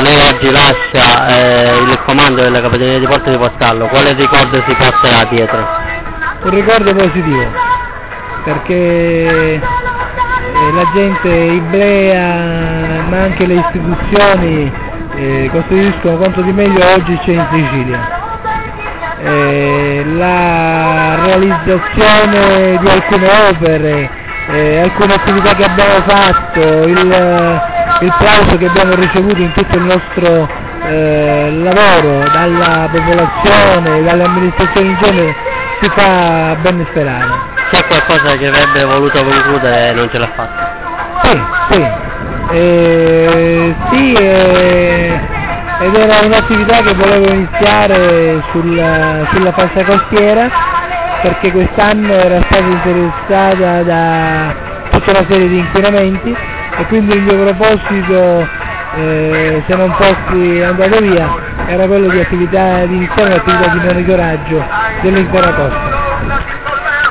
lei oggi lascia eh, il comando della Capitaneria di Porto di Postallo, quale ricordo si porterà dietro? Un ricordo positivo, perché eh, la gente ibrea ma anche le istituzioni eh, costruiscono quanto di meglio oggi c'è in Sicilia. Eh, la realizzazione di alcune opere, eh, alcune attività che abbiamo fatto, il, il plauso che abbiamo ricevuto in tutto il nostro eh, lavoro dalla popolazione, dalle amministrazioni in genere ci fa ben sperare. C'è qualcosa che avrebbe voluto concludere e non ce l'ha fatta? Sì, sì, eh, sì eh, ed era un'attività che volevo iniziare sulla, sulla fascia costiera perché quest'anno era stata interessata da tutta una serie di inquinamenti e quindi il mio proposito eh, se non fossi andato via era quello di attività di iniziare un'attività di monitoraggio dell'intera costa.